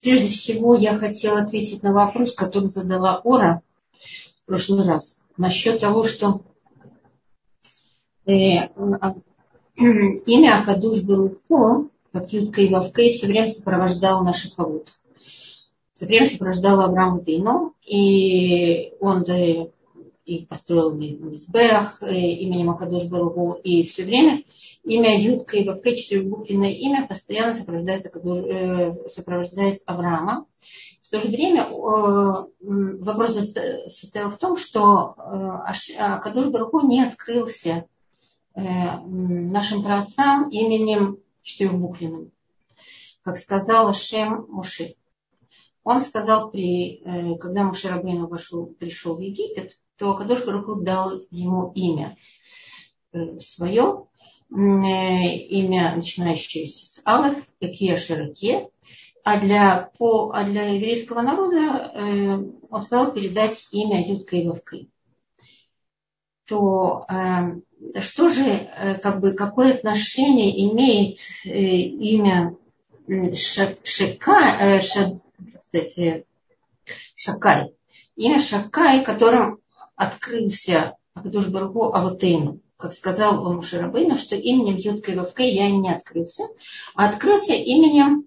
Прежде всего, я хотела ответить на вопрос, который задала Ора в прошлый раз. Насчет того, что э, а, имя Акадуш Баруху, как Ютка и Вавкей, все время сопровождало наши хавут. Все время сопровождало Авраама Вейну, и он и построил Мизбех э, именем Акадуш Баруху, и все время имя Ютка и Вавкей, четырехбуквенное имя, постоянно сопровождает, э, сопровождает Авраама. В то же время вопрос состоял в том, что Акадуш Баруху не открылся Э, нашим праотцам именем четырехбуквенным, как сказал Шем Муши. Он сказал, при, э, когда Муше Рабейну вошел, пришел в Египет, то Кадош Баруху дал ему имя э, свое, имя, начинающееся с Алеф, Экия Широке, а для, по, а для еврейского народа он стал передать имя Ютка и Вовкой. То что же, э, как бы, какое отношение имеет э, имя Шека, э, Ша, кстати, Шакай? Имя Шакай, которым открылся Акадуш Баргу Авутейну. Как сказал он Мушарабейну, что именем Юткой Вавкей я не открылся, а открылся именем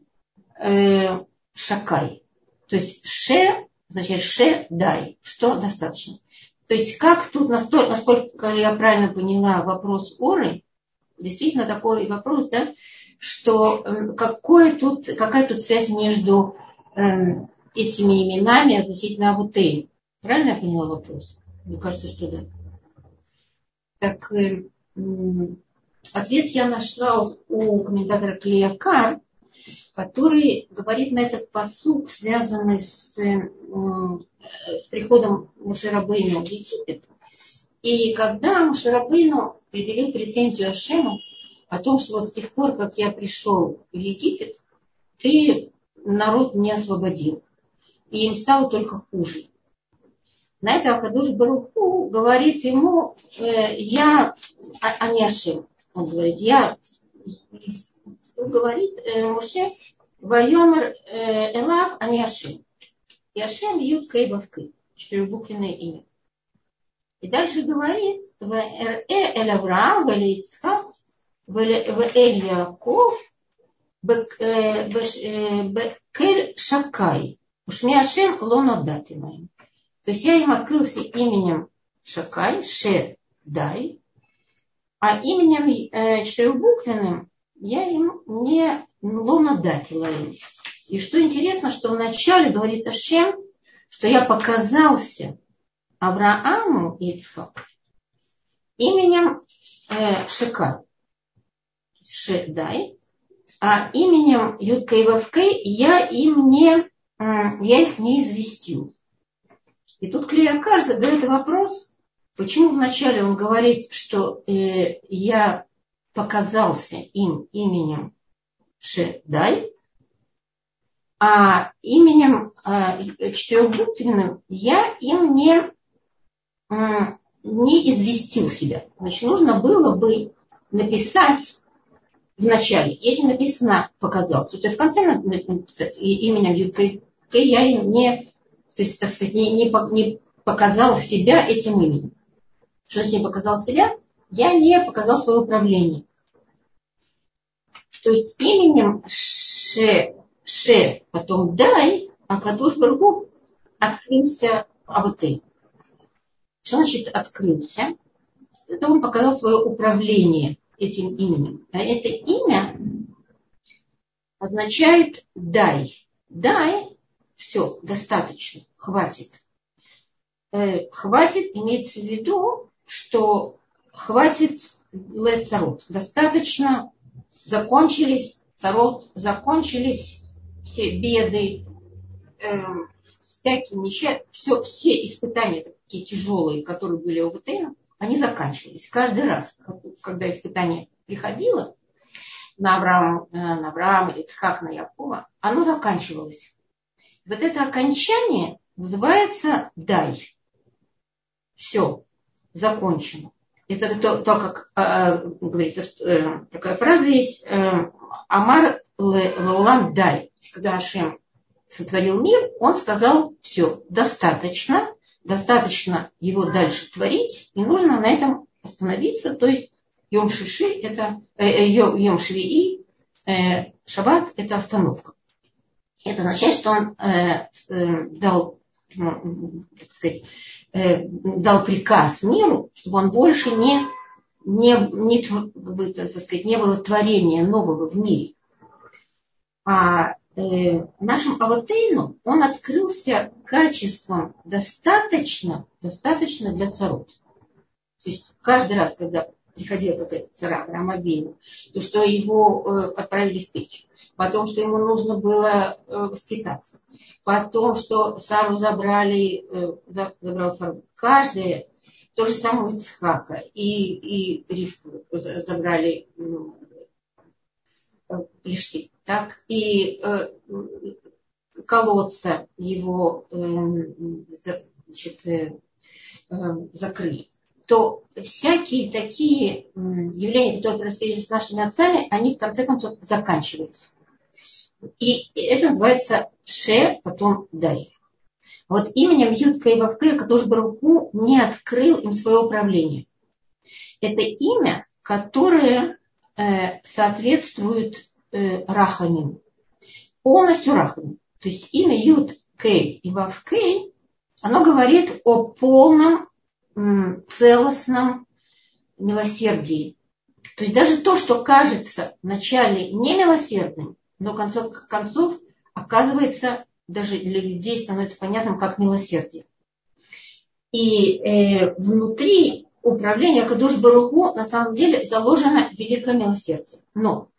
э, Шакай. То есть Ше, значит Ше Дай, что достаточно. То есть как тут, настолько, насколько я правильно поняла вопрос Оры, действительно такой вопрос, да, что э, какое тут, какая тут связь между э, этими именами относительно Авутей. Правильно я поняла вопрос? Мне кажется, что да. Так, э, ответ я нашла у комментатора Клеякар, который говорит на этот посук, связанный с, э, с приходом Мушерабейну в Египет. И когда Мушерабейну предъявил претензию Ашему о том, что вот с тех пор, как я пришел в Египет, ты народ не освободил. И им стало только хуже. На это Акадуш Баруху говорит ему, э, я, а, а не Ашем. Он говорит, я говорит э, Моше, Вайомер э, Элав Аниашим. И Ашем Ют Кейбавкы. Четырехбуквенное имя. И дальше говорит, в Р Э Эль Авраам, в Эль Ицхак, в Эль Яков, э, Бекель Шакай. Лоно дати моим. То есть я им открылся именем Шакай, Ше Дай, а именем э, я им не лунодатила им. И что интересно, что вначале говорит Ашем, что я показался Аврааму Ицхаку именем э, Шекай, Шедай, а именем Юдка и Вавкей я им не, э, я их не известил. И тут Клеякар задает вопрос, почему вначале он говорит, что э, я показался им именем Шедай, а именем э, четырехбуквенным я им не, э, не известил себя. Значит, нужно было бы написать в начале, если написано показался, то в конце написать именем Юткой я им не, то есть, так сказать, не, не, не показал себя этим именем. Что значит не показал себя? я не показал свое управление. То есть именем Ше, Ше потом Дай, а Кадуш Баргу открылся Авутей. Что значит открылся? Это он показал свое управление этим именем. А это имя означает дай. Дай, все, достаточно, хватит. Э, хватит имеется в виду, что хватит царот. Достаточно закончились царот, закончились все беды, э, всякие несчастья, все, все испытания такие тяжелые, которые были у Ватейна, они заканчивались. Каждый раз, когда испытание приходило на Авраама, э, на Авраама Ицхак, на Якова, оно заканчивалось. Вот это окончание называется дай. Все, закончено. Это то, то как э, говорится, э, такая фраза есть, э, Амар Лаулам Дай. Когда Ашем сотворил мир, он сказал, все, достаточно, достаточно его дальше творить, и нужно на этом остановиться, то есть Йом Шиши это э, э Йом Швии, э, Шаббат это остановка. Это означает, что он э, э, дал, ну, так сказать, э, дал приказ миру, чтобы он больше не, не, не, так сказать, не было творения нового в мире. А э, нашим Аватейну он открылся качеством достаточно, достаточно для царот. То есть каждый раз, когда приходил этот царь Рамабейну, то что его э, отправили в печь, потом, что ему нужно было э, скитаться, потом, что Сару забрали, э, забрал Фару. Каждое, то же самое у Ицхака, и, и Ривку забрали Плешти, так, и э, колодца его э, значит, э, закрыли то всякие такие явления, которые происходили с нашими отцами, они в конце концов заканчиваются. И это называется Ше, потом Дай. Вот именем Ютка и Вавка Катош Баруху не открыл им свое управление. Это имя, которое э, соответствует э, Раханим. Полностью Раханим. То есть имя Ют Кей и Вав Кей, оно говорит о полном целостном милосердии. То есть даже то, что кажется вначале немилосердным, но концов концов оказывается даже для людей становится понятным как милосердие. И э, внутри управления Кадуш Баруху на самом деле заложено великое милосердие. Но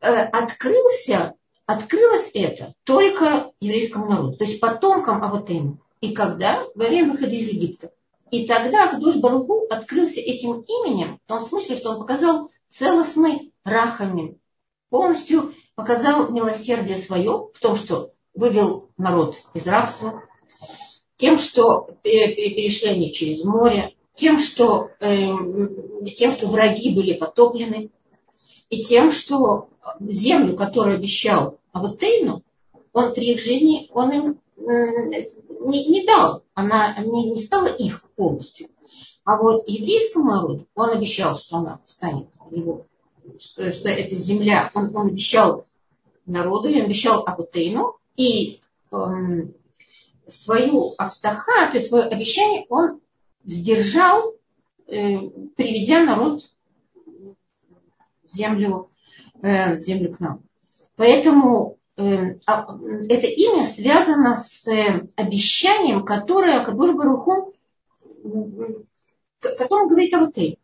э, открылся, открылось это только еврейскому народу, то есть потомкам Аватейну. И когда? Во время выхода из Египта. И тогда Кадуш Баруху открылся этим именем, в том смысле, что он показал целостный рахамин, полностью показал милосердие свое в том, что вывел народ из рабства, тем, что перешли они через море, тем, что, э, тем, что враги были потоплены, и тем, что землю, которую обещал Авутейну, он при их жизни, он им не, не дал, она не, не стала их полностью. А вот еврейскому народу он обещал, что она станет его, что, что эта земля, он, он обещал народу, и обещал Абутейну, и эм, свою автоха, то есть свое обещание он сдержал, э, приведя народ в землю, э, в землю к нам. Поэтому это имя связано с э, обещанием, которое Кадуш Баруху, которому говорит Арутей.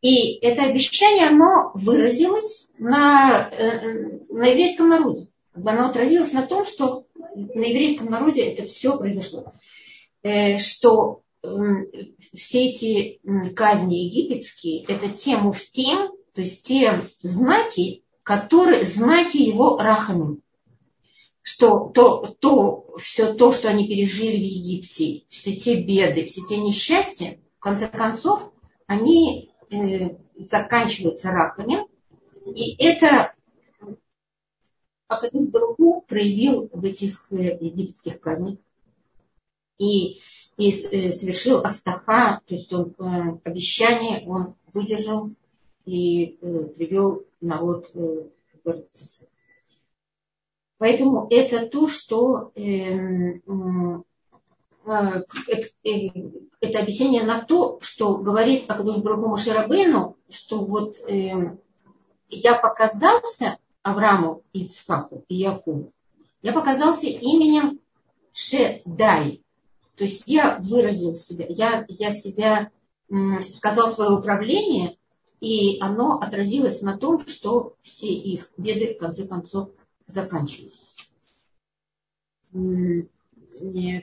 И это обещание, оно выразилось на, э, на еврейском народе. Оно отразилось на том, что на еврейском народе это все произошло. Э, что эм, все эти казни египетские, это те муфтим, то есть те знаки, которые, знаки его рахами. Что то, то, все то, что они пережили в Египте, все те беды, все те несчастья, в конце концов, они э, заканчиваются рахами. И это Акадуш Баруху проявил в этих э, египетских казнях. И, и э, совершил Астаха, то есть он э, обещание он выдержал и э, привел народ э, бороться. Поэтому это то, что э, э, это, объяснение на то, что говорит Акадуш Браху Маширабену, что вот я показался Аврааму, Ицхаку и Якубу, я показался именем Шедай. То есть я выразил себя, я, я себя показал свое управление и оно отразилось на том, что все их беды в конце концов заканчивались.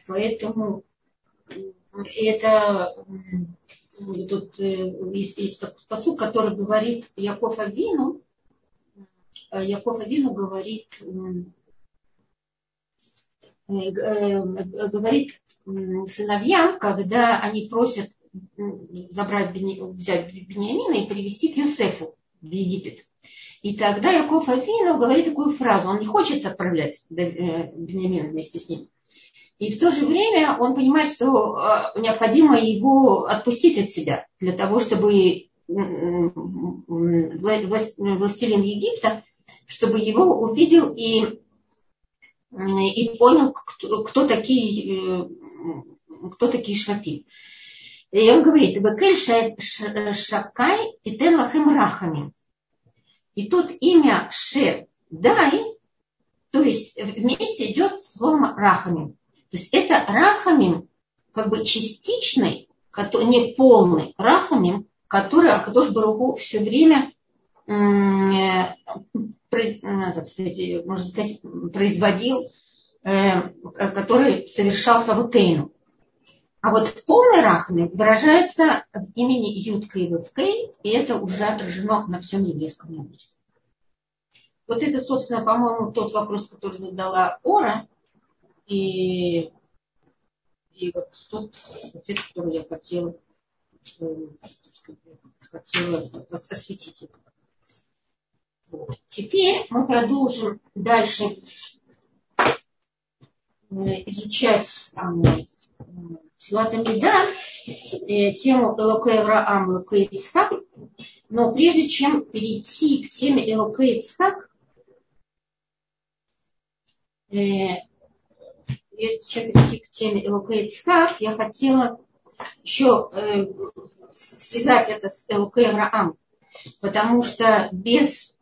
Поэтому это тут э, есть, есть посуд, который говорит Яков Авину, Яков Авину говорит, э, говорит сыновьям, когда они просят забрать, взять Бениамина и привести к Юсефу в Египет. И тогда Яков Авинов говорит такую фразу. Он не хочет отправлять э, Бенемина вместе с ним. И в то же время он понимает, что э, необходимо его отпустить от себя для того, чтобы властелин Египта, чтобы его увидел и, и понял, кто, кто такие, э, кто такие швати. И он говорит, Бекель Шакай и Телахем Рахами. И тут имя Ше Дай, то есть вместе идет слово Рахамим. То есть это Рахамим, как бы частичный, не полный Рахамим, который Акадош Баруху все время э, можно сказать, производил, э, который совершал Савутейну. А вот полный рахми выражается в имени Ютка и Вевкей, и это уже отражено на всем еврейском языке. Вот это, собственно, по-моему, тот вопрос, который задала Ора, и, и вот тот ответ, который я хотела, э, хотела осветить. Вот. Теперь мы продолжим дальше э, изучать Силата Мида, э, тему Элокей Авраам, Элокей Ицхак. Но прежде чем перейти к теме Элокей Ицхак, э, прежде чем перейти к теме Элокей Ицхак, я хотела еще э, связать это с Элокей Авраам. Потому что без,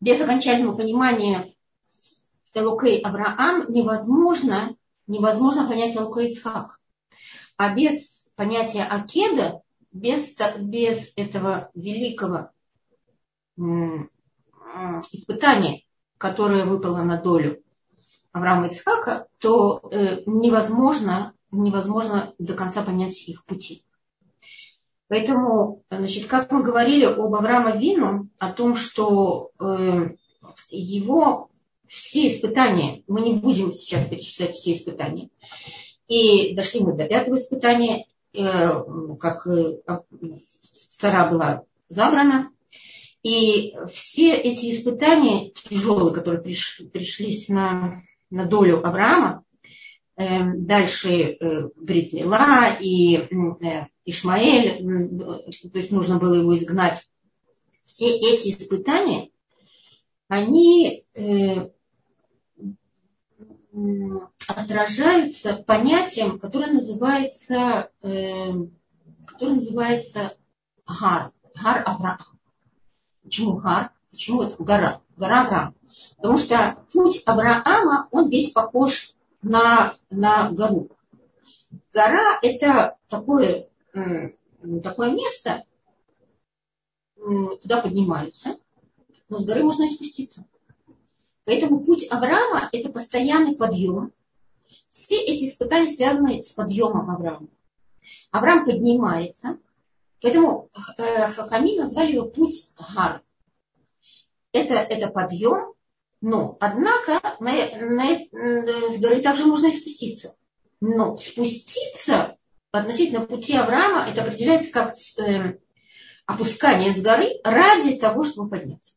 без окончательного понимания Элокей Авраам невозможно невозможно понять Алкоицхак. А без понятия Акеда, без, без этого великого испытания, которое выпало на долю Авраама Ицхака, то э, невозможно, невозможно до конца понять их пути. Поэтому, значит, как мы говорили об Авраама Вину, о том, что э, его все испытания, мы не будем сейчас перечислять все испытания. И дошли мы до пятого испытания, э, как э, Сара была забрана. И все эти испытания тяжелые, которые пришлись на, на долю Авраама, э, дальше Бритлила и Ишмаэль, то есть нужно было его изгнать. Все эти испытания, они отражаются понятием, которое называется, э, которое называется Гар. Гар Авраам. Почему Гар? Почему это гора? Гора Авраам. Потому что путь Авраама, он весь похож на, на гору. Гора – это такое, такое место, туда поднимаются, но с горы можно и спуститься. Поэтому путь Авраама – это постоянный подъем. Все эти испытания связаны с подъемом Авраама. Авраам поднимается, поэтому э, Хахами назвали его путь Гар. Это, это подъем, но, однако, на, на, с горы также можно и спуститься. Но спуститься относительно пути Авраама, это определяется как э, опускание с горы ради того, чтобы подняться.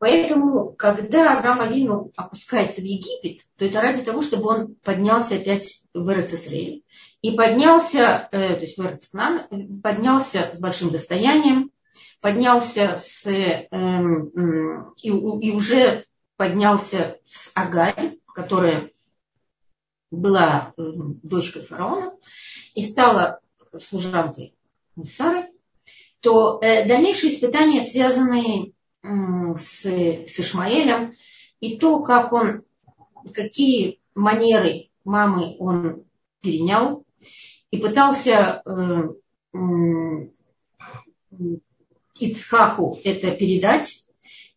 Поэтому, когда Авраам Авину опускается в Египет, то это ради того, чтобы он поднялся опять в Эрцисраиль. И поднялся, э, то есть в Эрцкнан, поднялся с большим достоянием, поднялся с, э, э, и, и уже поднялся с Агарь, которая была э, дочкой фараона, и стала служанкой Сары, то э, дальнейшие испытания, связанные с, с Ишмаэлем, и то, как он, какие манеры мамы он перенял, и пытался э, Ицхаку это передать,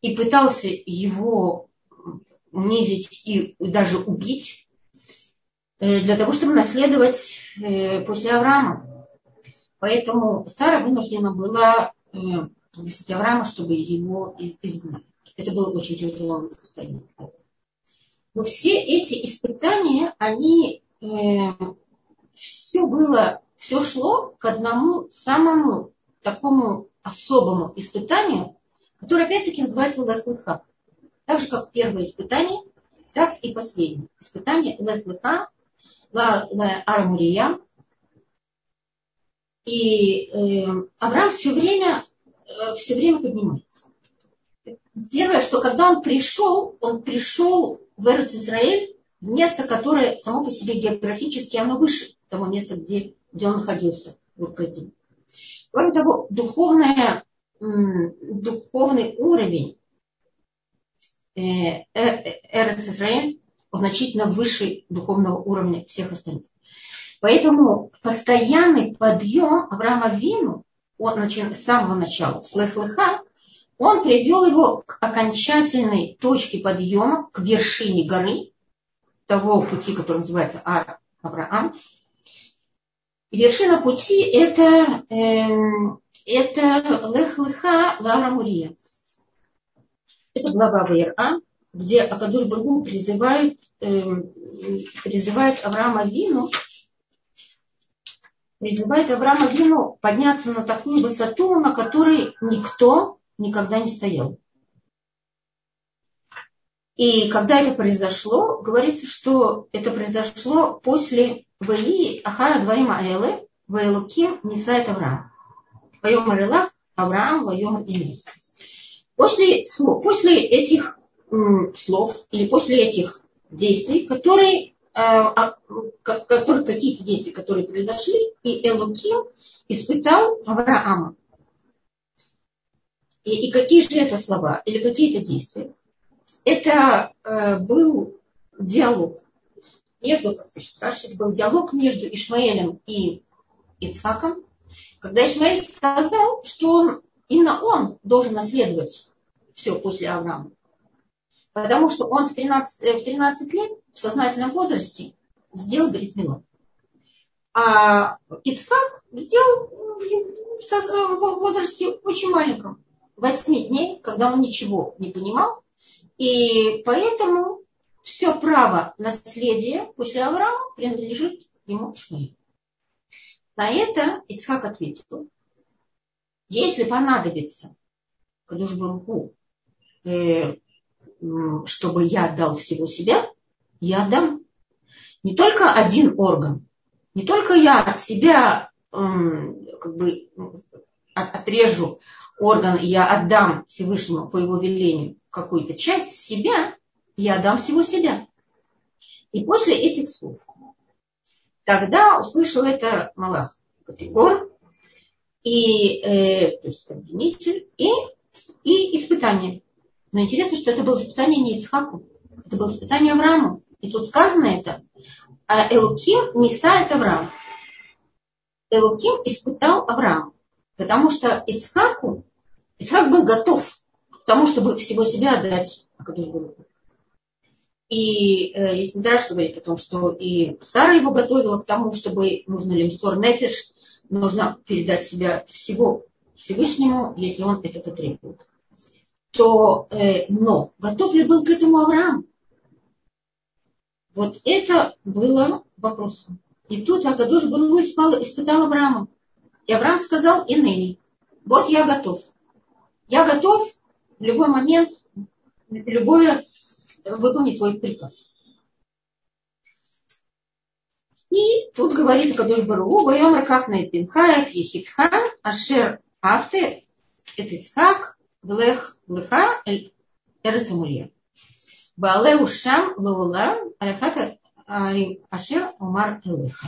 и пытался его унизить и даже убить, э, для того, чтобы наследовать э, после Авраама. Поэтому Сара вынуждена была э, попросить Авраама, чтобы его изгнали. Это было очень тяжелое испытание. Но все эти испытания, они, э, все было, все шло к одному самому такому особому испытанию, которое опять-таки называется лехлыха. Так же, как первое испытание, так и последнее. Испытание лехлыха, арамурия. И э, Авраам все время, все время поднимается. Первое, что когда он пришел, он пришел в Эрц Израиль, место, которое само по себе географически, оно выше того места, где, где он находился в Урказине. Кроме того, духовная, духовный уровень э, э, Эрец Израиль значительно выше духовного уровня всех остальных. Поэтому постоянный подъем Авраама Вину, он начал с самого начала, с Лехлыха, он привел его к окончательной точке подъема, к вершине горы, того пути, который называется Авраам, и вершина пути это, э, это Лех-Леха. Это глава ВРА, где Акадуш Бургу призывает, э, призывает Авраама Вину призывает Авраама Вину подняться на такую высоту, на которой никто никогда не стоял. И когда это произошло, говорится, что это произошло после Ваи Ахара Дварима Элы, Ваилуким Нисайт Авраам. Вайом Арилах Авраам, Вайом Или. После, после этих слов или после этих действий, которые какие-то действия, которые произошли, и Элуким испытал Авраама. И, и какие же это слова или какие это действия? Это э, был диалог между, как пишет Рашид, был диалог между Ишмаэлем и Ицхаком, когда Ишмаэль сказал, что он, именно он должен наследовать все после Авраама. Потому что он в 13, э, в 13 лет в сознательном возрасте сделал Бритмилу. А Ицхак сделал в возрасте очень маленьком, 8 дней, когда он ничего не понимал. И поэтому все право наследия после Авраама принадлежит ему Шмею. На это Ицхак ответил, если понадобится Кадушбургу, э, чтобы я отдал всего себя, я отдам. Не только один орган, не только я от себя как бы отрежу орган, я отдам Всевышнему по его велению какую-то часть себя, я дам всего себя. И после этих слов, тогда услышал это Малах Категор, и, э, то есть обвинитель, и, и испытание. Но интересно, что это было испытание не Ицхаку, это было испытание Аврааму. И тут сказано это, а Элуким не сает Авраам. Элуким испытал Авраам, потому что Ицхаку, Ицхак был готов к тому, чтобы всего себя отдать Акадуш и э, есть Мидраш, что говорит о том, что и Сара его готовила к тому, чтобы нужно ли мсор нефиш, нужно передать себя всего Всевышнему, если он это потребует. То, э, но готов ли был к этому Авраам? Вот это было вопросом. И тут Агадош Бургу испытал Авраама. И Авраам сказал Инени, вот я готов. Я готов в любой момент, любое выполнить твой приказ. И тут говорит Кадош Бару, воем раках на Пинхаят, Ехитха, Ашер Афте, Этицхак, Влех Леха, Эрцамурия. Баале Ушам Лаула, Алехата Ашер Умар Элеха.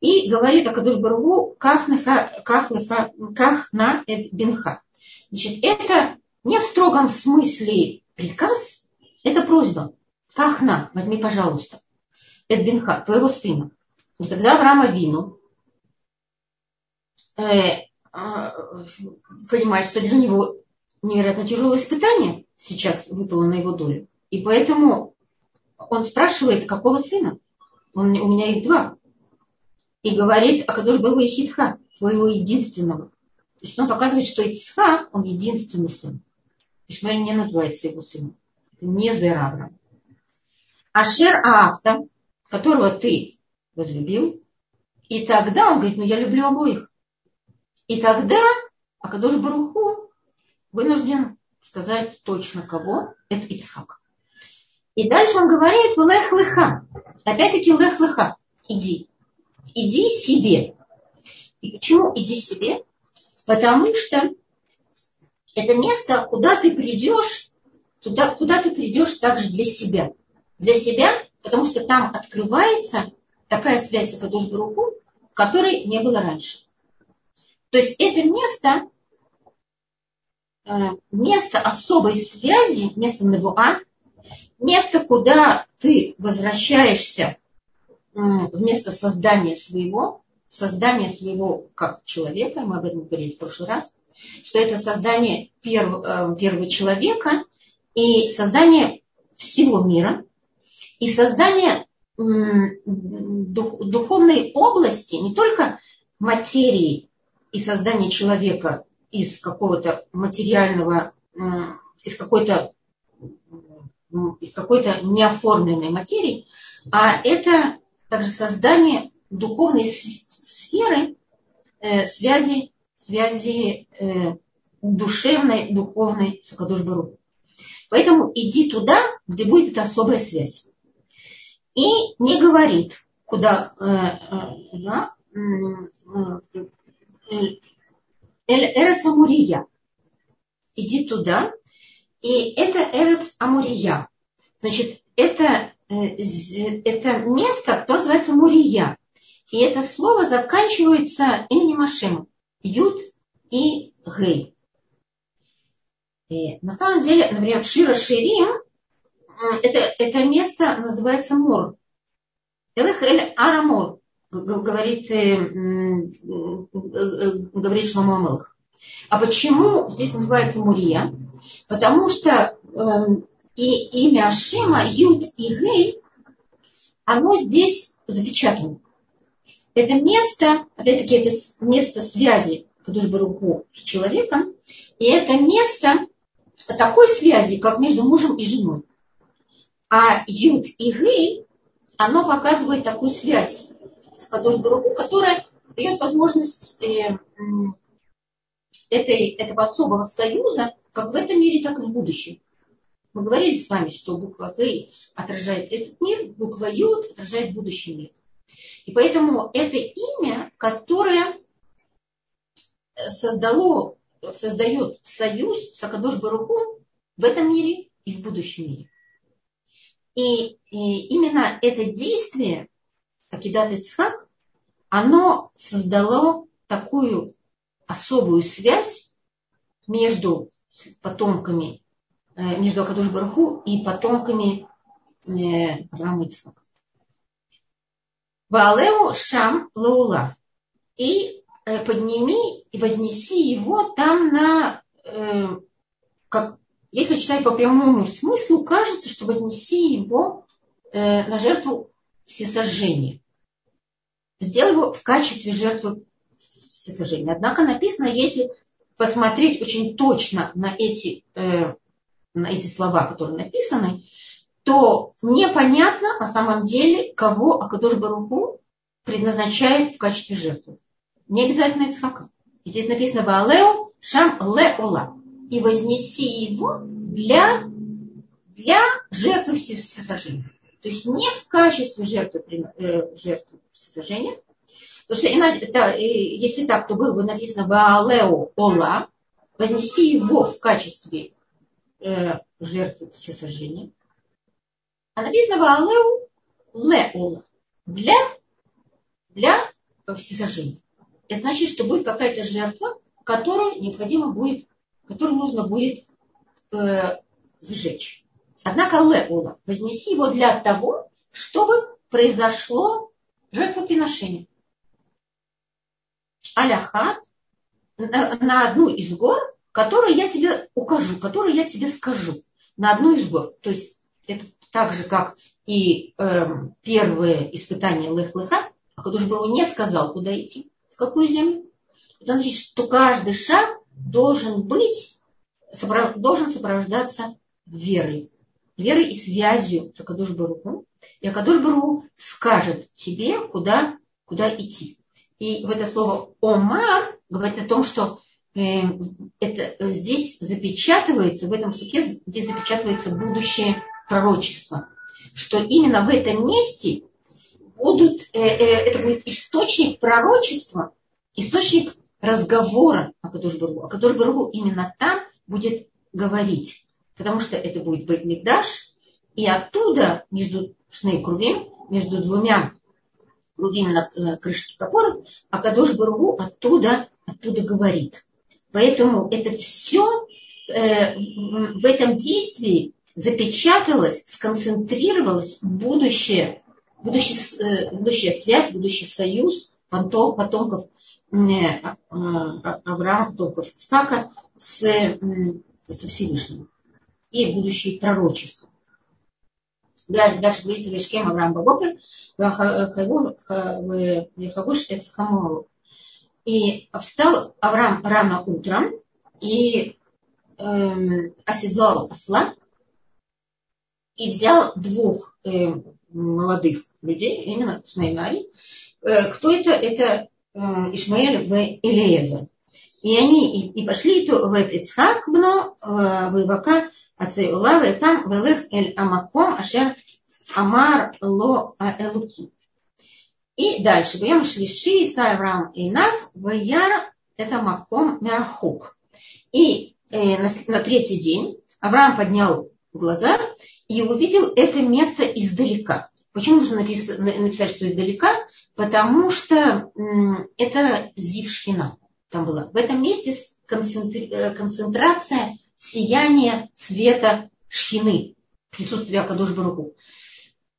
И говорит Акадуш Баругу, как на эт бинха. Значит, это не в строгом смысле приказ, это просьба. Кахна, возьми, пожалуйста. Эдбинха, твоего сына. И тогда Авраама Вину э, э, понимает, что для него невероятно тяжелое испытание сейчас выпало на его долю. И поэтому он спрашивает, какого сына? Он, у меня их два. И говорит, а Кадош Бару Хитха, твоего единственного. То есть он показывает, что Ицхак, он единственный сын. Ишмаэль не называется его сыном не Зеравра. Ашер Аавта, которого ты возлюбил, и тогда он говорит, ну я люблю обоих. И тогда А Кадош Баруху вынужден сказать точно кого. Это Ицхак. И дальше он говорит лех леха. Опять-таки лех леха. Иди. Иди себе. И почему иди себе? Потому что это место, куда ты придешь, туда, куда ты придешь также для себя. Для себя, потому что там открывается такая связь с Акадош Баруху, которой не было раньше. То есть это место, место особой связи, место Навуа, место, куда ты возвращаешься в место создания своего, создания своего как человека, мы об этом говорили в прошлый раз, что это создание первого, э, первого человека и создание всего мира, и создание духовной области, не только материи и создание человека из какого-то материального, из какой-то из какой-то неоформленной материи, а это также создание духовной сферы э, связи, связи э, душевной, духовной с Акадуш Поэтому иди туда, где будет эта особая связь. И не говорит, куда да, э, э, Эрец Амурия. Иди туда. И это Эрец Амурия. Значит, это, э, это место, которое называется Мурия. И это слово заканчивается именем Ашема. Ют и Гей. И на самом деле, например, Шира Ширим это, это место называется Мор. Элех эль Арамор, говорит, э, э, говорит Шломо Амелах. А почему здесь называется Мурия? Потому что э, и имя Ашема, Юд и Гей, оно здесь запечатано. Это место, опять-таки, это место связи Кадуш Баруху с человеком, и это место такой связи, как между мужем и женой. А Юд и Гей, оно показывает такую связь с Кадош которая дает возможность э, этой, этого особого союза как в этом мире, так и в будущем. Мы говорили с вами, что буква Гей отражает этот мир, буква Юд отражает будущий мир. И поэтому это имя, которое создало, создает союз с Акадош Баруху в этом мире и в будущем мире. И, и именно это действие, Акидат Ицхак, оно создало такую особую связь между потомками, э, между Акадуш Барху и потомками э, Авраама Ицхака. Ваалеу Шам Лаула. И э, подними и вознеси его там на, как если читать по прямому смыслу, кажется, что вознеси его на жертву всесожжения. Сделай его в качестве жертвы всесожжения. Однако написано, если посмотреть очень точно на эти, э, на эти слова, которые написаны, то непонятно на самом деле, кого Акадош Баруху предназначает в качестве жертвы. Не обязательно Ицхака. Здесь написано Ваалеу Шам Леола и вознеси его для, для жертвы всесожжения. То есть не в качестве жертвы, э, жертвы всесожжения, потому что иначе, это, если так, то было бы написано Ваалео Ола, вознеси его в качестве э, жертвы всесожжения. А написано Ваалео Леола, для, для всесожжения. Это значит, что будет какая-то жертва, которую необходимо будет который нужно будет э, сжечь. Однако леула, вознеси его для того, чтобы произошло жертвоприношение. Аляхат на, одну из гор, которую я тебе укажу, которую я тебе скажу. На одну из гор. То есть это так же, как и э, первое испытание Лех-Леха, а Кадуш Бару не сказал, куда идти, в какую землю. Это значит, что каждый шаг должен быть, должен сопровождаться верой. Верой и связью с Акадуш Баруху. И Акадуш Бару скажет тебе, куда, куда идти. И в это слово «омар» говорит о том, что э, это, здесь запечатывается, в этом суке здесь запечатывается будущее пророчество. Что именно в этом месте будут, э, э, это будет источник пророчества, источник разговора о Кадушбургу. О Кадушбургу именно там будет говорить. Потому что это будет Бейтмикдаш, и оттуда между Шнейкрувим, между двумя крувим на э, крышке капора, а Кадош Баругу оттуда, оттуда говорит. Поэтому это все э, в этом действии запечаталось, сконцентрировалось будущее, будущее, э, будущая связь, будущий союз потом, потомков э, а, Авраама, потомков Исаака с, со Всевышним и будущее пророчество. Дальше говорится Вешкем Авраам Бабокер, это Хамору. И встал Авраам рано утром и э, оседлал осла и взял двух э, молодых людей, именно Шнайнари. Э, кто это? Это э, Ишмаэль в Элиезер. И они и, и пошли в Ицхак бно, э, в Ивака, Ацей Улава, и там велех эль амаком, ашер амар ло аэлуки. И дальше. Бьем шлиши, Иса Авраам и Нав, Ваяр, это маком Мярахук. И э, на, на третий день Авраам поднял глаза и увидел это место издалека. Почему нужно написать, написать, что издалека? Потому что м, это Зившхина там была. В этом месте э, концентрация сияния света шхины, присутствия Акадош Баруху.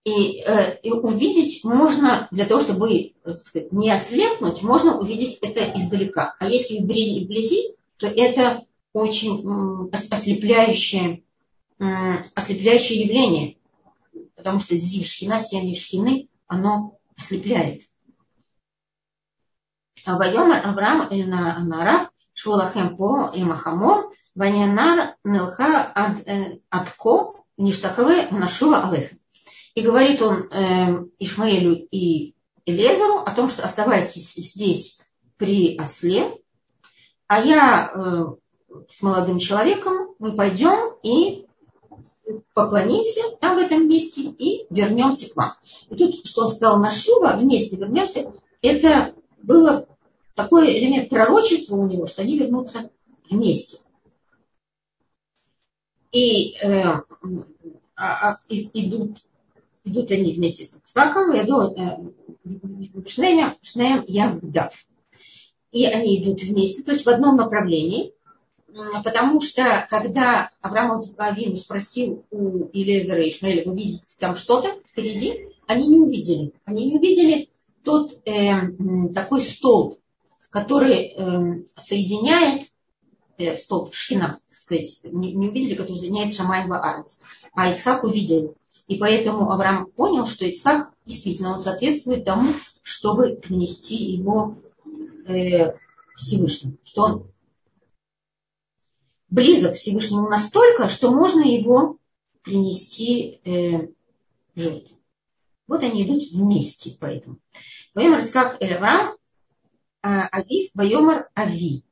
И, э, и увидеть можно, для того, чтобы сказать, не ослепнуть, можно увидеть это издалека. А если вблизи, то это очень ослепляющее, ослепляющее явление. Потому что зив шхина, сияние шхины, оно ослепляет. Вайомар Авраам или на Нара, Шволахем по и Махамор, Ванянар Нелха э, Адко, Ништахаве Нашува Алехем. И говорит он э, Ишмаэлю и Элезеру о том, что оставайтесь здесь при осле, а я э, с молодым человеком, мы пойдем и поклонимся там в этом месте и вернемся к вам. И тут, что он сказал на Шува, вместе вернемся, это было такой элемент пророчества у него, что они вернутся вместе. И, э, а, а, идут идут они вместе с Ицхаком, идут Шнеем, Шнеем Ягдав. И они идут вместе, то есть в одном направлении, потому что когда Авраам Авин спросил у Илезера и Ишмаэля, вы видите там что-то впереди, они не увидели. Они не увидели тот э, такой столб, который э, соединяет э, столб Шхина, сказать, не, не увидели, который соединяет Шамай Арец. А Ицхак увидел и поэтому Авраам понял, что Ицхак действительно он соответствует тому, чтобы принести его э, Всевышнему. Что он близок Всевышнему настолько, что можно его принести э, жертву. Вот они идут вместе поэтому. Вайомар Ицхак Эль Авраам, Авив, Вайомар Ави.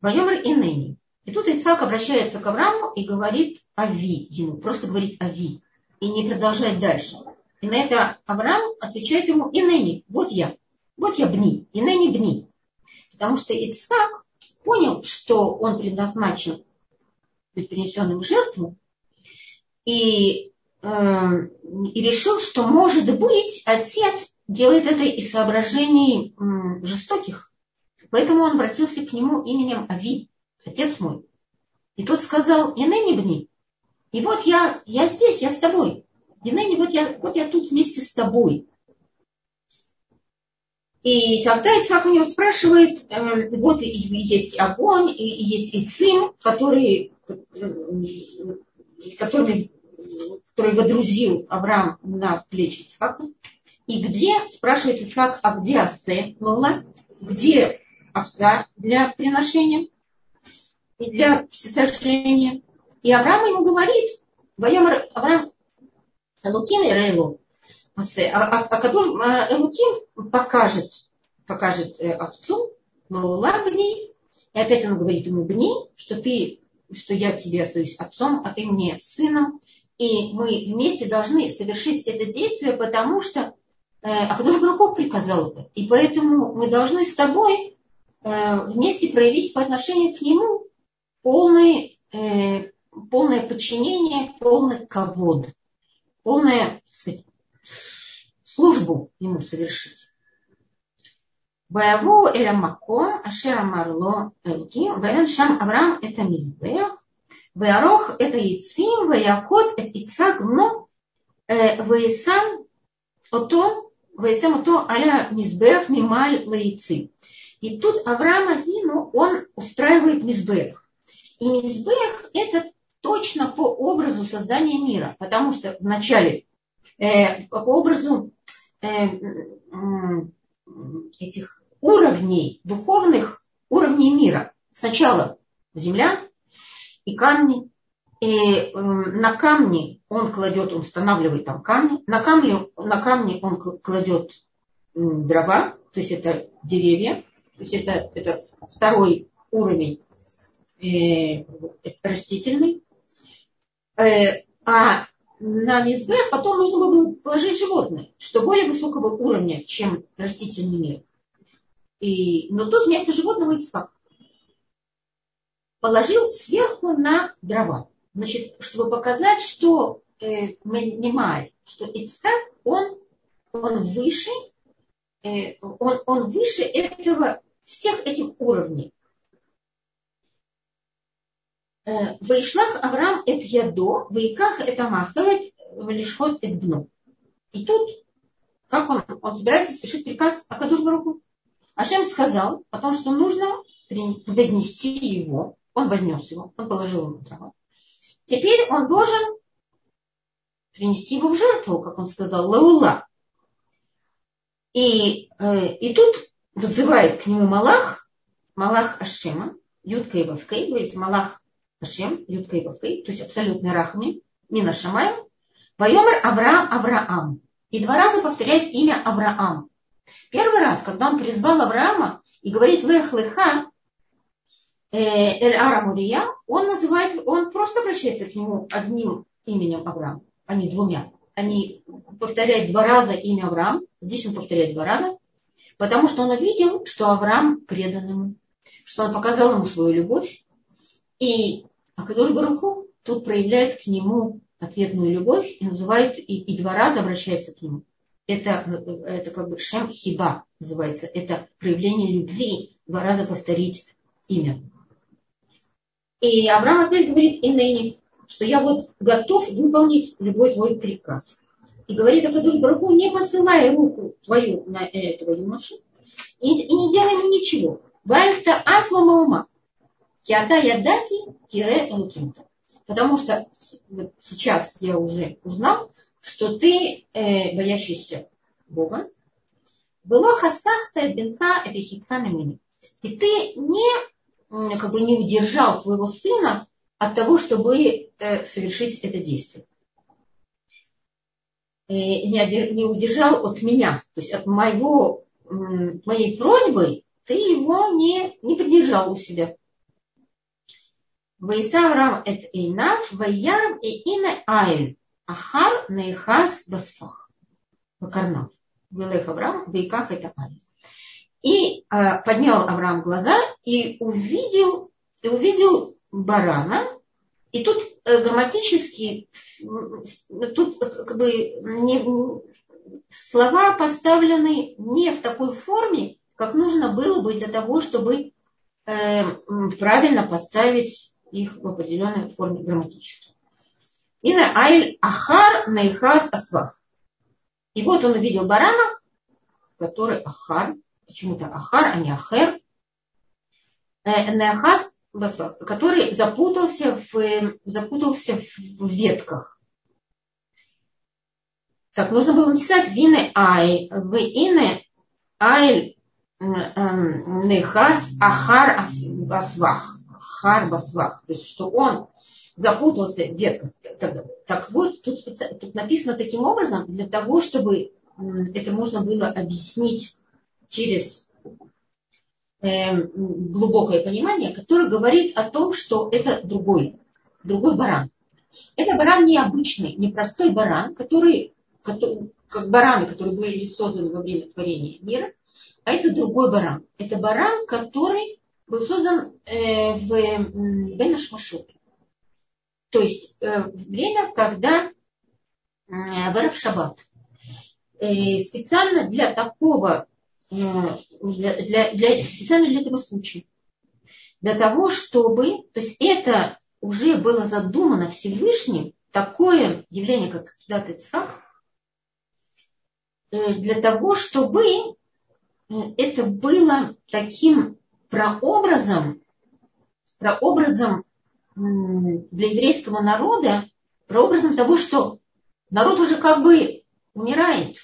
Вайомар Инени. И тут Ицхак обращается к Аврааму и говорит Ави ему, просто говорит Ави, и не продолжает дальше. И на это Авраам отвечает ему Инени, вот я, вот я Бни, Инени Бни. Потому что Ицхак понял, что он предназначен быть принесенным в жертву, и, э, и решил, что, может быть, отец делает это из соображений жестоких. Поэтому он обратился к нему именем Ави отец мой. И тот сказал, и ныне бни. И вот я, я здесь, я с тобой. И ныне вот я, вот я тут вместе с тобой. И тогда Ицхак у него спрашивает, э, вот есть огонь, и, и есть Ицим, который, э, который, который водрузил Авраам на плечи Ицхака. И где, спрашивает Ицхак, а где Асе, Лола, где овца для приношения? и для всесожжения. И Авраам ему говорит, Вайом Авраам Элуким и Рейлу. А, а, а Элуким покажет, покажет э, овцу Лаулагни. И опять он говорит ему бни, что ты, что я тебе остаюсь отцом, а ты мне сыном. И мы вместе должны совершить это действие, потому что Э, а Кадош Баруху приказал это. И поэтому мы должны с тобой э, вместе проявить по отношению к нему полное э, полное подчинение, полный ковод, полную службу ему совершить. Боеву эля ашера марло элки, варен шам Авраам это мизбех, варох это яцим, ваякот это ицагно, ваисам ото Вайсамуто аля мизбех мималь лаицы. И тут Авраам Вину, он устраивает мизбех. И мизбех – это точно по образу создания мира, потому что вначале э, по образу э, э, этих уровней, духовных уровней мира. Сначала земля и камни, и на камни он кладет, он устанавливает там камни. На камне, на камне он кладет дрова, то есть это деревья. То есть это, это второй уровень э, растительный. Э, а на мизбех потом нужно было положить животное, что более высокого уровня, чем растительный мир. И, но тут вместо животного Ицхак положил сверху на дрова. Значит, чтобы показать, что э, Немаль, что Ицхак, он, он выше, э, он, он выше этого, всех этих уровней. Э, Вайшлах Авраам эт ядо, вайках это махалет, лишхот эт бну. И тут, как он, он собирается совершить приказ Акадуш Баруху. Ашем сказал о том, что нужно вознести его. Он вознес его, он положил ему трава. Теперь он должен принести его в жертву, как он сказал, лаула. И, э, и тут вызывает к нему Малах, Малах Ашема, Ютка и Вавкей, говорится Малах Ашем, Ютка и Вавкей, то есть абсолютный Рахми, Мина Шамаем, Вайомер Авраам Авраам. И два раза повторяет имя Авраам. Первый раз, когда он призвал Авраама и говорит «Лех леха», э, Эль Арамурия, он называет, он просто обращается к нему одним именем Авраам, а не двумя. Они повторяют два раза имя Авраам, здесь он повторяет два раза, потому что он увидел, что Авраам предан ему, что он показал ему свою любовь, и Акадуш Баруху тут проявляет к нему ответную любовь и называет, и, и два раза обращается к нему это, это как бы шем хиба называется. Это проявление любви. Два раза повторить имя. И Авраам опять говорит Инейни, что я вот готов выполнить любой твой приказ. И говорит Акадуш Бараху, не посылай руку твою на этого юношу и, и не делай ему ничего. Вальта аслама ума. Киата ядати тире элукимта. Потому что сейчас я уже узнал, что ты э, боящийся Бога, было хасахта бенца рехица мимини. И ты не, как бы не удержал своего сына от того, чтобы э, совершить это действие. И э, не, удержал от меня, то есть от моего, моей просьбы, ты его не, не придержал у себя. Вайсаврам эт эйнав, вайярам и ине айль. Ахар Нейхас Басфах. Вакарнав. Велех Авраам, Бейках это Али. И э, поднял Авраам глаза и увидел, и увидел барана. И тут э, грамматически, тут э, как бы не, слова поставлены не в такой форме, как нужно было бы для того, чтобы э, правильно поставить их в определенной форме грамматически. Ина Айль Ахар Найхас Асвах. И вот он увидел барана, который Ахар, почему-то Ахар, а не Ахер, э, Асвах, который запутался в, запутался в ветках. Так, нужно было написать Вине Ай, в Ине Айль Нехас Ахар Асвах. Ахар Басвах. То есть, что он запутался в ветках. Так, так вот, тут, тут написано таким образом, для того, чтобы это можно было объяснить через э, глубокое понимание, которое говорит о том, что это другой, другой баран. Это баран необычный, непростой баран, который, который как бараны, которые были созданы во время творения мира, а это другой баран. Это баран, который был создан э, в э, Бенашмашут. То есть э, время, когда э, в Шаббат. Э, специально для такого, для, для, специально для этого случая. Для того, чтобы, то есть это уже было задумано Всевышним, такое явление, как Кидат Ицхак, э, для того, чтобы э, это было таким прообразом, прообразом для еврейского народа, прообразом того, что народ уже как бы умирает.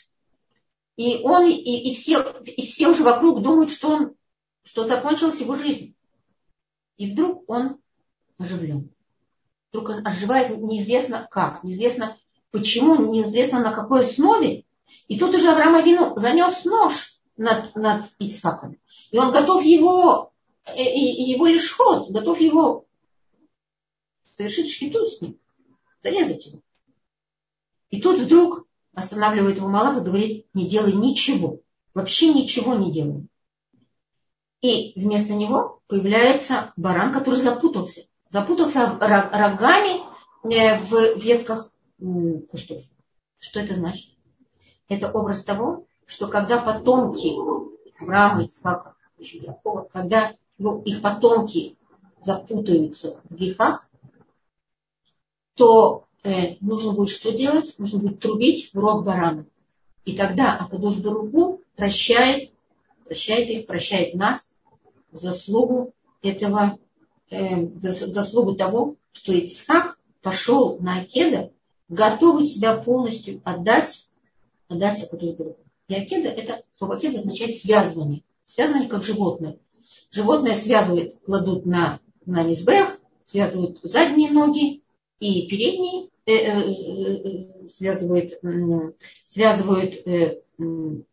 И он, и, и, все, и все уже вокруг думают, что он, что закончилась его жизнь. И вдруг он оживлен. Вдруг он оживает неизвестно как, неизвестно почему, неизвестно на какой основе. И тут уже Авраам Авину занес нож над, над Ицхаком. И он готов его, его лишь ход, готов его совершить шхиту с ним, зарезать его. И тут вдруг останавливает его Малах и говорит, не делай ничего, вообще ничего не делай. И вместо него появляется баран, который запутался. Запутался рогами э, в ветках кустов. Что это значит? Это образ того, что когда потомки Авраама, Ицхака, Якова, когда ну, их потомки запутаются в грехах, то э, нужно будет что делать? Нужно будет трубить в рог барана. И тогда Акадош Баруху прощает, прощает их, прощает нас заслугу этого, э, заслугу того, что Ицхак пошел на Акеда, готовый себя полностью отдать, отдать Акадош Баруху. И Акеда, это, слово Акеда означает связывание. Связывание как животное. Животное связывает, кладут на, на мизбех, связывают задние ноги и передние, связывают, связывают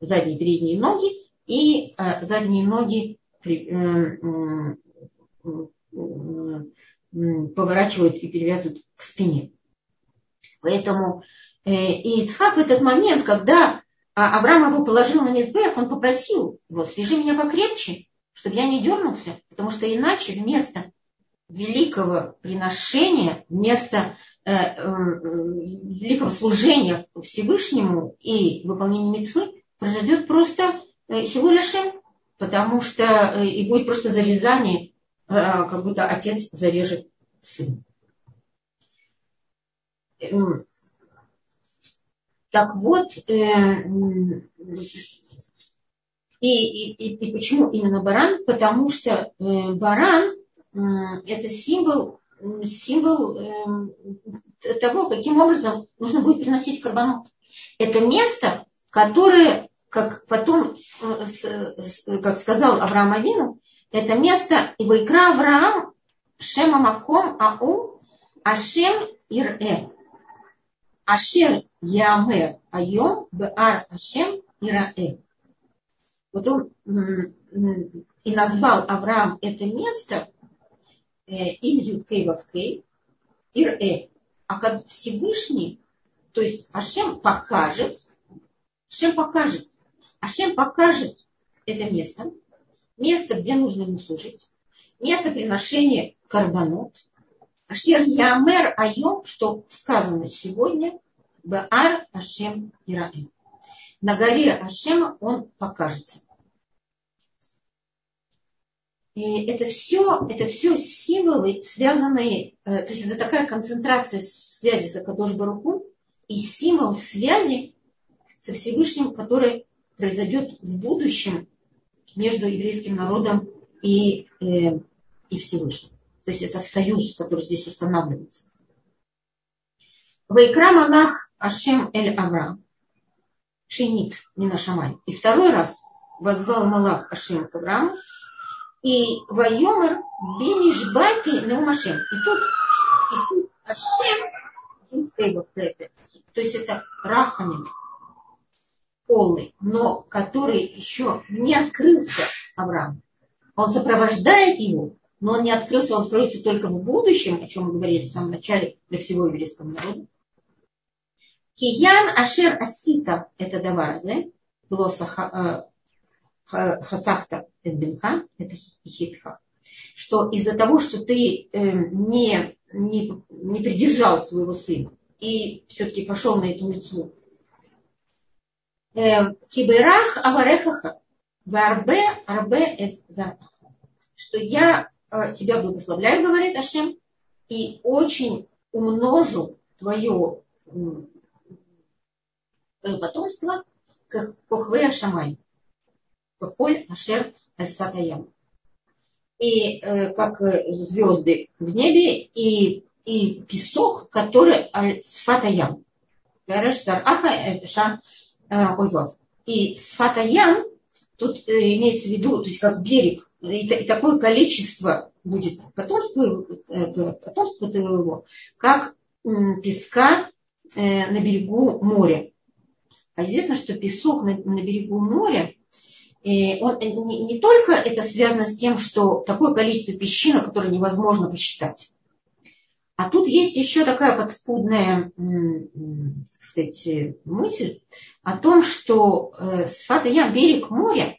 задние и передние ноги и задние ноги поворачивают и перевязывают к спине. Поэтому и Ицхак в этот момент, когда Авраам его положил на мизбех, он попросил его, свяжи меня покрепче, чтобы я не дернулся, потому что иначе вместо великого приношения, вместо э, э, великого служения Всевышнему и выполнения мецвы произойдет просто э, Хилуляшем, потому что э, и будет просто зарезание, э, как будто отец зарежет сына. Эм, так вот, э, и, и, и почему именно баран? Потому что э, баран это символ, символ э, того, каким образом нужно будет приносить карбонот. Это место, которое, как потом, э, как сказал Авраам Авину, это место Ивайкра Авраам Шема Маком Ау Ашем Ирэ. Ашер Ямер Айом Беар Ашем Ираэ. Вот он и назвал Авраам это место им Юткей Вавкей, Ир-Э. А как Всевышний, то есть Ашем покажет, Ашем покажет, Ашем покажет это место, место, где нужно ему служить, место приношения карбонот, Ашер Ямер Айом, что сказано сегодня, Баар Ашем Ираэ. На горе Ашема он покажется. И это все, это все символы, связанные, э, то есть это такая концентрация связи с Акадош Баруху и символ связи со Всевышним, который произойдет в будущем между еврейским народом и, э, и Всевышним. То есть это союз, который здесь устанавливается. Вайкра Малах Ашем Эль Авраам. Шинит, не на Шамай. И второй раз возвал Малах Ашем к Аврааму и Вайомер Бенишбати Неумашем. И тут, и тут Ашем, то есть это Рахамин полный, но который еще не открылся Авраам. он сопровождает его, но он не открылся, он откроется только в будущем, о чем мы говорили в самом начале для всего еврейского народа. Киян Ашер Асита это даварзе, было э, хасахта эдбинха, это хитха, что из-за того, что ты э, не, не, не придержал своего сына и все-таки пошел на эту мецву, э, киберах аварехаха, варбе арбе эт что я тебя благословляю, говорит Ашем, и очень умножу твое потомство, как кохве Ашамай, кохоль Ашер Альсфатаям. И э, как звезды в небе, и, и песок, который это ша ойвав. И Сфатаям тут э, имеется в виду, то есть как берег, и, и такое количество будет потомства, э, потомства твоего, как песка на берегу моря. А известно, что песок на, на берегу моря, он, не, не только это связано с тем, что такое количество песчинок, которое невозможно посчитать. А тут есть еще такая подспудная сказать, мысль о том, что э, Сфата Ям, берег моря,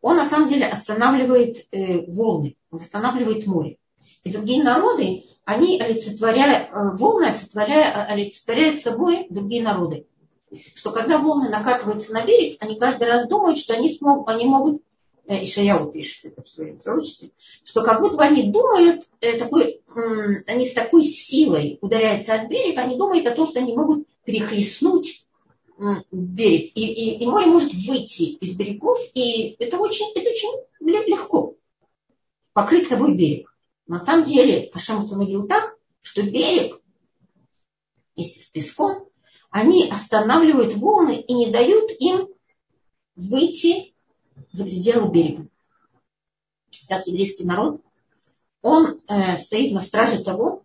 он на самом деле останавливает э, волны, он останавливает море. И другие народы, они олицетворяют, э, волны олицетворяют, олицетворяют собой другие народы что когда волны накатываются на берег, они каждый раз думают, что они, смог, они могут, э, Ишаяу пишет это в своем пророчестве, что как будто бы они думают, э, такой, они с такой силой ударяются от берега, они думают о том, что они могут перехлестнуть берег. И, и, и море может выйти из берегов, и это очень, это очень легко. Покрыть собой берег. На самом деле Кашем установил так, что берег с песком они останавливают волны и не дают им выйти за пределы берега. Так еврейский народ, он э, стоит на страже того,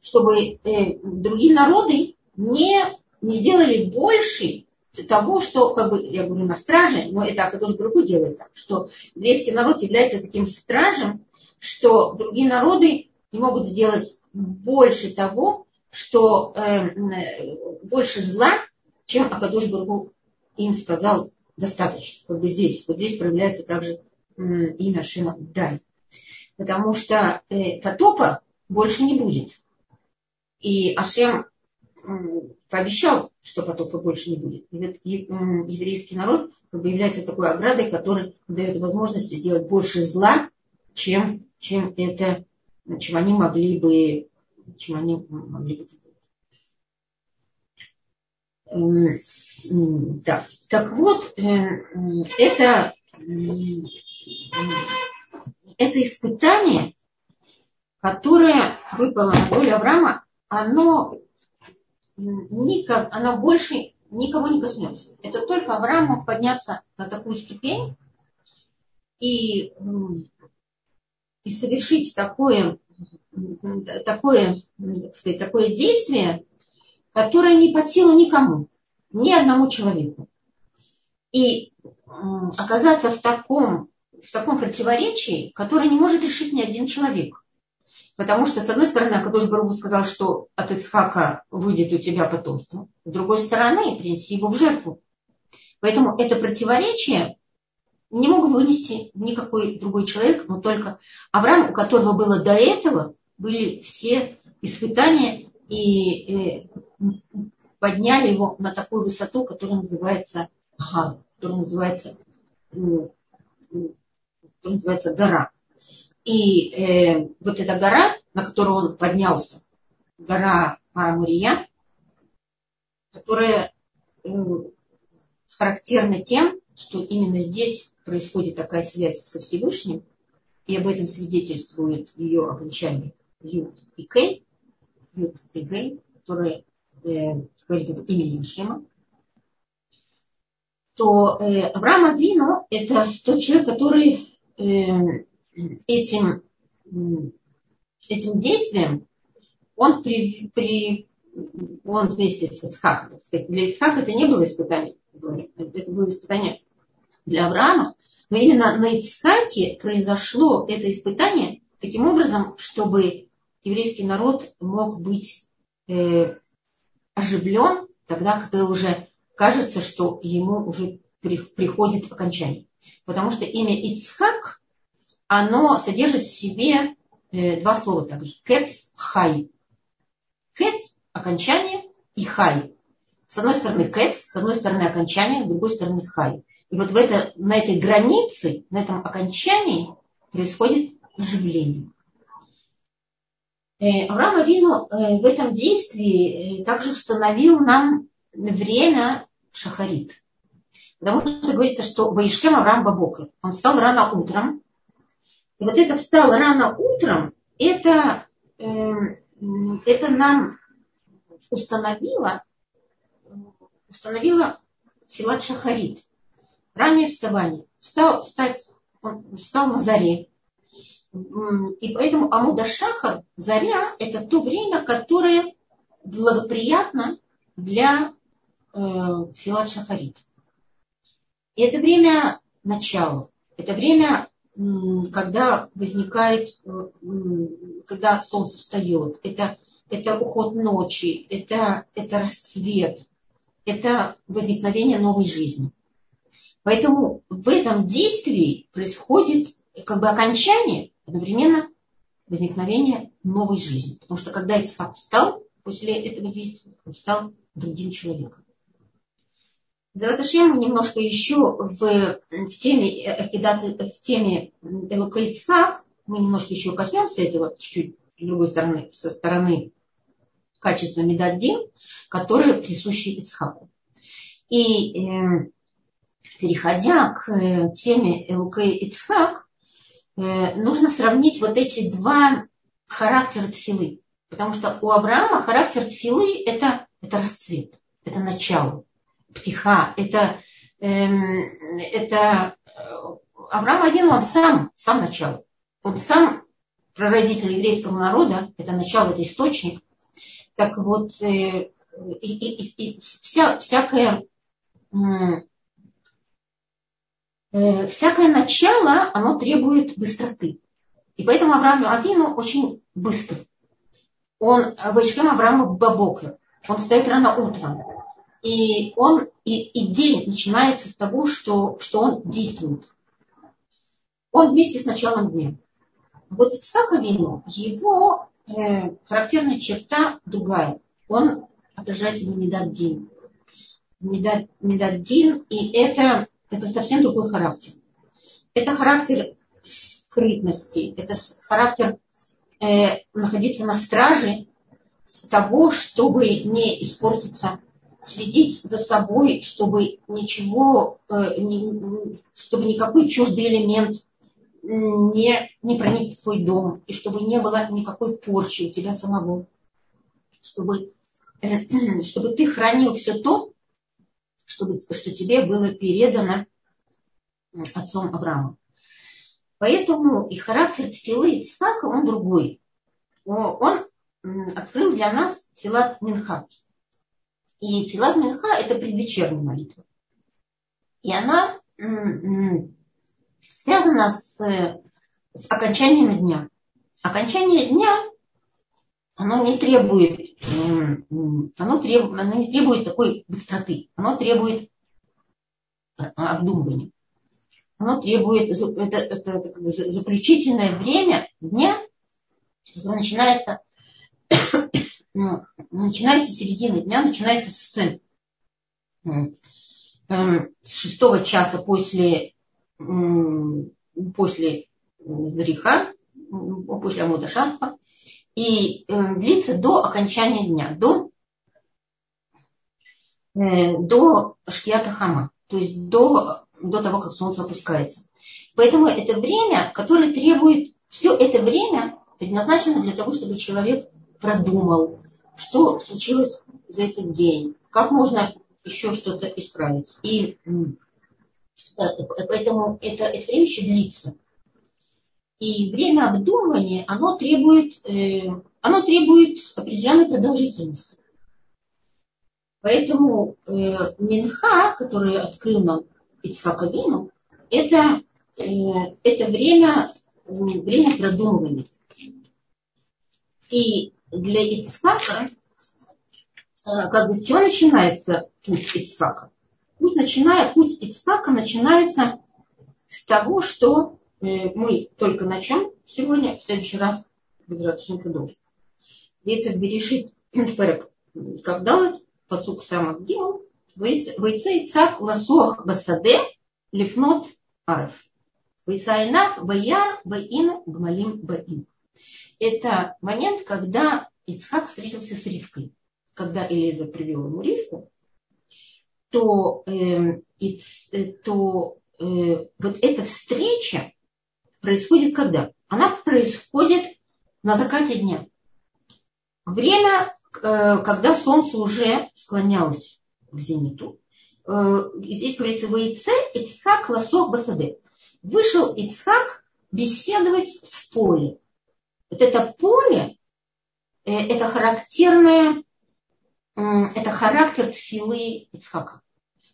чтобы э, другие народы не, не сделали больше того, что, как бы, я говорю, на страже, но это Акадош Брагу делает так, что еврейский народ является таким стражем, что другие народы не могут сделать больше того, что э, больше зла, чем Акадуш Бургу им сказал достаточно. Как бы здесь, вот здесь проявляется также э, имя Шима Дай. Потому что э, потопа больше не будет. И Ашем э, пообещал, что потопа больше не будет. И вот еврейский народ как бы является такой оградой, которая дает возможность сделать больше зла, чем, чем это, чем они могли бы чем они могли быть. Да. Так вот, э, это, это испытание, которое выпало на долю Авраама, оно, никак, оно больше никого не коснется. Это только Авраам мог подняться на такую ступень и, и совершить такое такое, так сказать, такое действие, которое не под силу никому, ни одному человеку. И оказаться в таком, в таком противоречии, которое не может решить ни один человек. Потому что, с одной стороны, Акадош Баругу сказал, что от Ицхака выйдет у тебя потомство. С другой стороны, принеси его в жертву. Поэтому это противоречие не мог вынести никакой другой человек, но только Авраам, у которого было до этого были все испытания и э, подняли его на такую высоту, которая называется Гар, которая называется, которая называется гора. И э, вот эта гора, на которую он поднялся, гора Арамурия, которая э, характерна тем, что именно здесь происходит такая связь со Всевышним, и об этом свидетельствует ее окончание Юд и Кей, Юд и Кей, которые э, говорит об имени Шема, то э, Авраам Авину это тот человек, который э, этим, этим действием он, при, при, он вместе с Ицхаком, для Ицхака это не было испытание, это было испытание для Авраама, Но именно на Ицхаке произошло это испытание таким образом, чтобы еврейский народ мог быть э, оживлен тогда, когда уже кажется, что ему уже при, приходит окончание. Потому что имя Ицхак, оно содержит в себе э, два слова также. Кец, хай. Кец – окончание и хай. С одной стороны кэс, с одной стороны окончание, с другой стороны хай. И вот в это, на этой границе, на этом окончании происходит оживление. Э, Авраам Авину э, в этом действии э, также установил нам время шахарит. Потому что говорится, что Ваишкем Авраам Бабокр. Он встал рано утром. И вот это встал рано утром, это, это нам установило, установила Филат Шахарит. Раннее вставание. Встал, встать, встал на заре. И поэтому Амуда Шахар, заря, это то время, которое благоприятно для э, Филат Шахарит. И это время начала. Это время, когда возникает, э, когда солнце встает. Это это уход ночи, это, это расцвет, это возникновение новой жизни. Поэтому в этом действии происходит как бы окончание, одновременно возникновение новой жизни. Потому что когда Ицхак встал после этого действия, он стал другим человеком. Зараташем немножко еще в, в теме, в теме Ицхак, мы немножко еще коснемся этого чуть-чуть с другой стороны, со стороны качества Медаддин, которые присущи Ицхаку. И э, переходя к э, теме Элукей Ицхак, э, нужно сравнить вот эти два характера тфилы. Потому что у Авраама характер тфилы это, это расцвет, это начало, птиха, это, эм, это э, Авраам один, он сам, сам начало. Он сам прародитель еврейского народа, это начало, это источник. Так вот, э, и, и, и вся, всякое, э, всякое начало, оно требует быстроты. И поэтому Авраам Авину очень быстр. Он, Вайшкем Авраама Бабокра, он встает рано утром. И, он, и, и день начинается с того, что, что он действует. Он вместе с началом дня. Вот Ицхак Авину, его э, характерная черта другая. Он отражает его Медаддин. Медаддин, и это, это совсем другой характер. Это характер скрытности, это характер э, находиться на страже того, чтобы не испортиться, следить за собой, чтобы ничего, э, не, чтобы никакой чуждый элемент не, не проник в твой дом, и чтобы не было никакой порчи у тебя самого, чтобы, э, чтобы ты хранил все то, чтобы, что тебе было передано отцом Авраамом. Поэтому и характер Тфилы Ицхака, он другой. Он открыл для нас Тфилат Минха. И Тфилат Минха – это предвечерняя молитва. И она связано с, с окончанием дня. Окончание дня, оно не требует, оно, треб, оно не требует такой быстроты, оно требует обдумывания. Оно требует, это, это, это заключительное время дня, которое начинается, начинается с середины дня, начинается с, с шестого часа после после греха, после Амуда Шарфа, и э, длится до окончания дня, до, э, до Шкията Хама, то есть до, до того, как солнце опускается. Поэтому это время, которое требует, все это время предназначено для того, чтобы человек продумал, что случилось за этот день, как можно еще что-то исправить. И Поэтому это, это время еще длится. И время обдумывания, оно требует, э, оно требует определенной продолжительности. Поэтому э, Минха, который открыл нам Ицхаковину, это это время, время продумывания. И для Ицхака, как бы с чего начинается путь Ицхака? Путь, начиная, путь Ицхака начинается с того, что мы только начнем сегодня, в следующий раз Безратушин продолжим. Вецех Берешит Перек когда посук самых дел, Войце Ицак Ласуах Басаде Лифнот Арф. Вайсайнах Баяр Баин Гмалим Баин. Это момент, когда Ицхак встретился с Ривкой. Когда Элиза привел ему Ривку, то, э, э, то э, вот эта встреча происходит когда? Она происходит на закате дня. Время, э, когда солнце уже склонялось к зениту. Э, здесь говорится «Ваице Ицхак ласох басаде». Вышел Ицхак беседовать в поле. Вот это поле, э, это характерное, это характер тфилы Ицхака.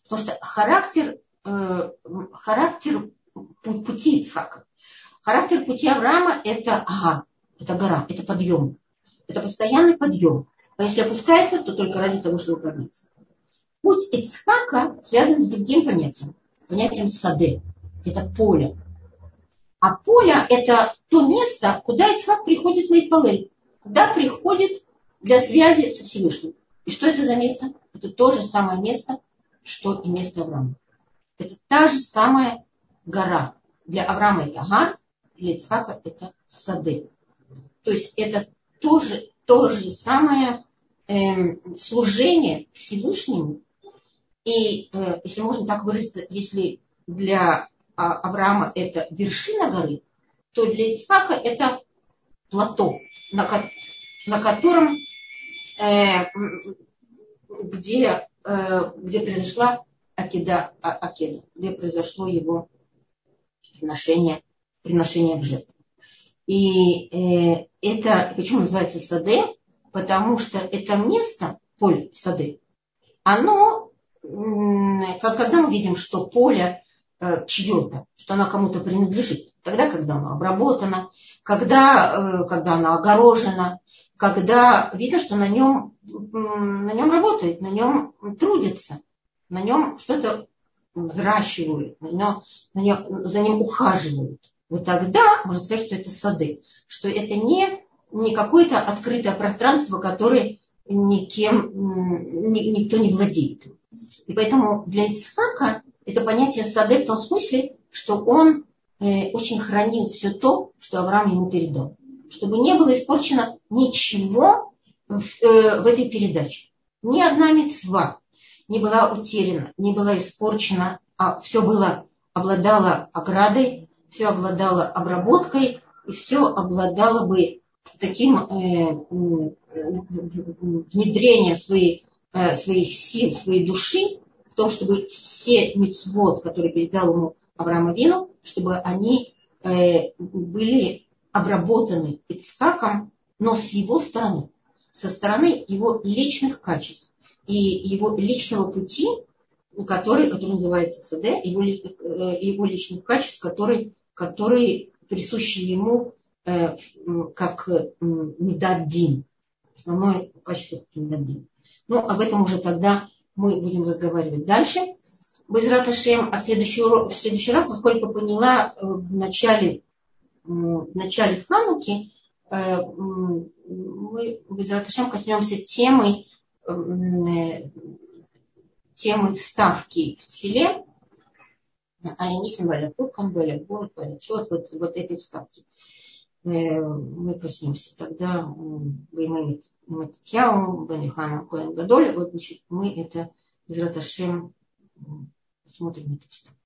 Потому что характер, характер пути Ицхака, характер пути Авраама – это ага, это гора, это подъем. Это постоянный подъем. А если опускается, то только ради того, чтобы подняться. Путь Ицхака связан с другим понятием. Понятием сады. Это поле. А поле – это то место, куда Ицхак приходит на Ипалель. Куда приходит для связи со Всевышним. И что это за место? Это то же самое место, что и место Авраама. Это та же самая гора. Для Авраама это гар, для Ицхака это сады. То есть это тоже то же самое э, служение Всевышнему. И, э, если можно так выразиться, если для а, Авраама это вершина горы, то для Исаака это плато, на, на котором, э, где, э, где произошла Акида, а, Акеда, где произошло его приношение, приношение в жертву. И э, это, почему называется саде? Потому что это место, поле сады, оно, как когда мы видим, что поле э, чье-то, что оно кому-то принадлежит, тогда, когда оно обработано, когда, э, когда оно огорожено, когда видно, что на нем, на нем работают, на нем трудятся, на нем что-то взращивают, на нем, на нем, за ним ухаживают. Вот тогда можно сказать, что это сады, что это не не какое-то открытое пространство, которое никем, ни, никто не владеет. И поэтому для Ицхака это понятие сады в том смысле, что он э, очень хранил все то, что Авраам ему передал. Чтобы не было испорчено ничего в, э, в этой передаче. Ни одна мецва не была утеряна, не была испорчена, а все было, обладало оградой, все обладало обработкой, и все обладало бы таким э, внедрением своей, э, своих сил, своей души в том, чтобы все мецвод, которые передал ему Авраам Авину, чтобы они э, были обработаны Ицхаком, но с его стороны, со стороны его личных качеств и его личного пути, который, который называется СД, его, его личных качеств, который, который присущи ему Э, как Медаддин. Основное качество Медаддин. Но об этом уже тогда мы будем разговаривать дальше. Без Раташем, а в следующий, в следующий раз, насколько поняла, э, в начале, в начале Хануки э, мы без Раташем коснемся темы, темы ставки в Тфиле, Алинисим, Валя Пуркан, Валя Город, Валя Чот, вот, вот этой вставки. Э, мы коснемся тогда Баймамит Матьяу, Банихана Коэн Гадоль. Вот, значит, мы это из Раташем смотрим эту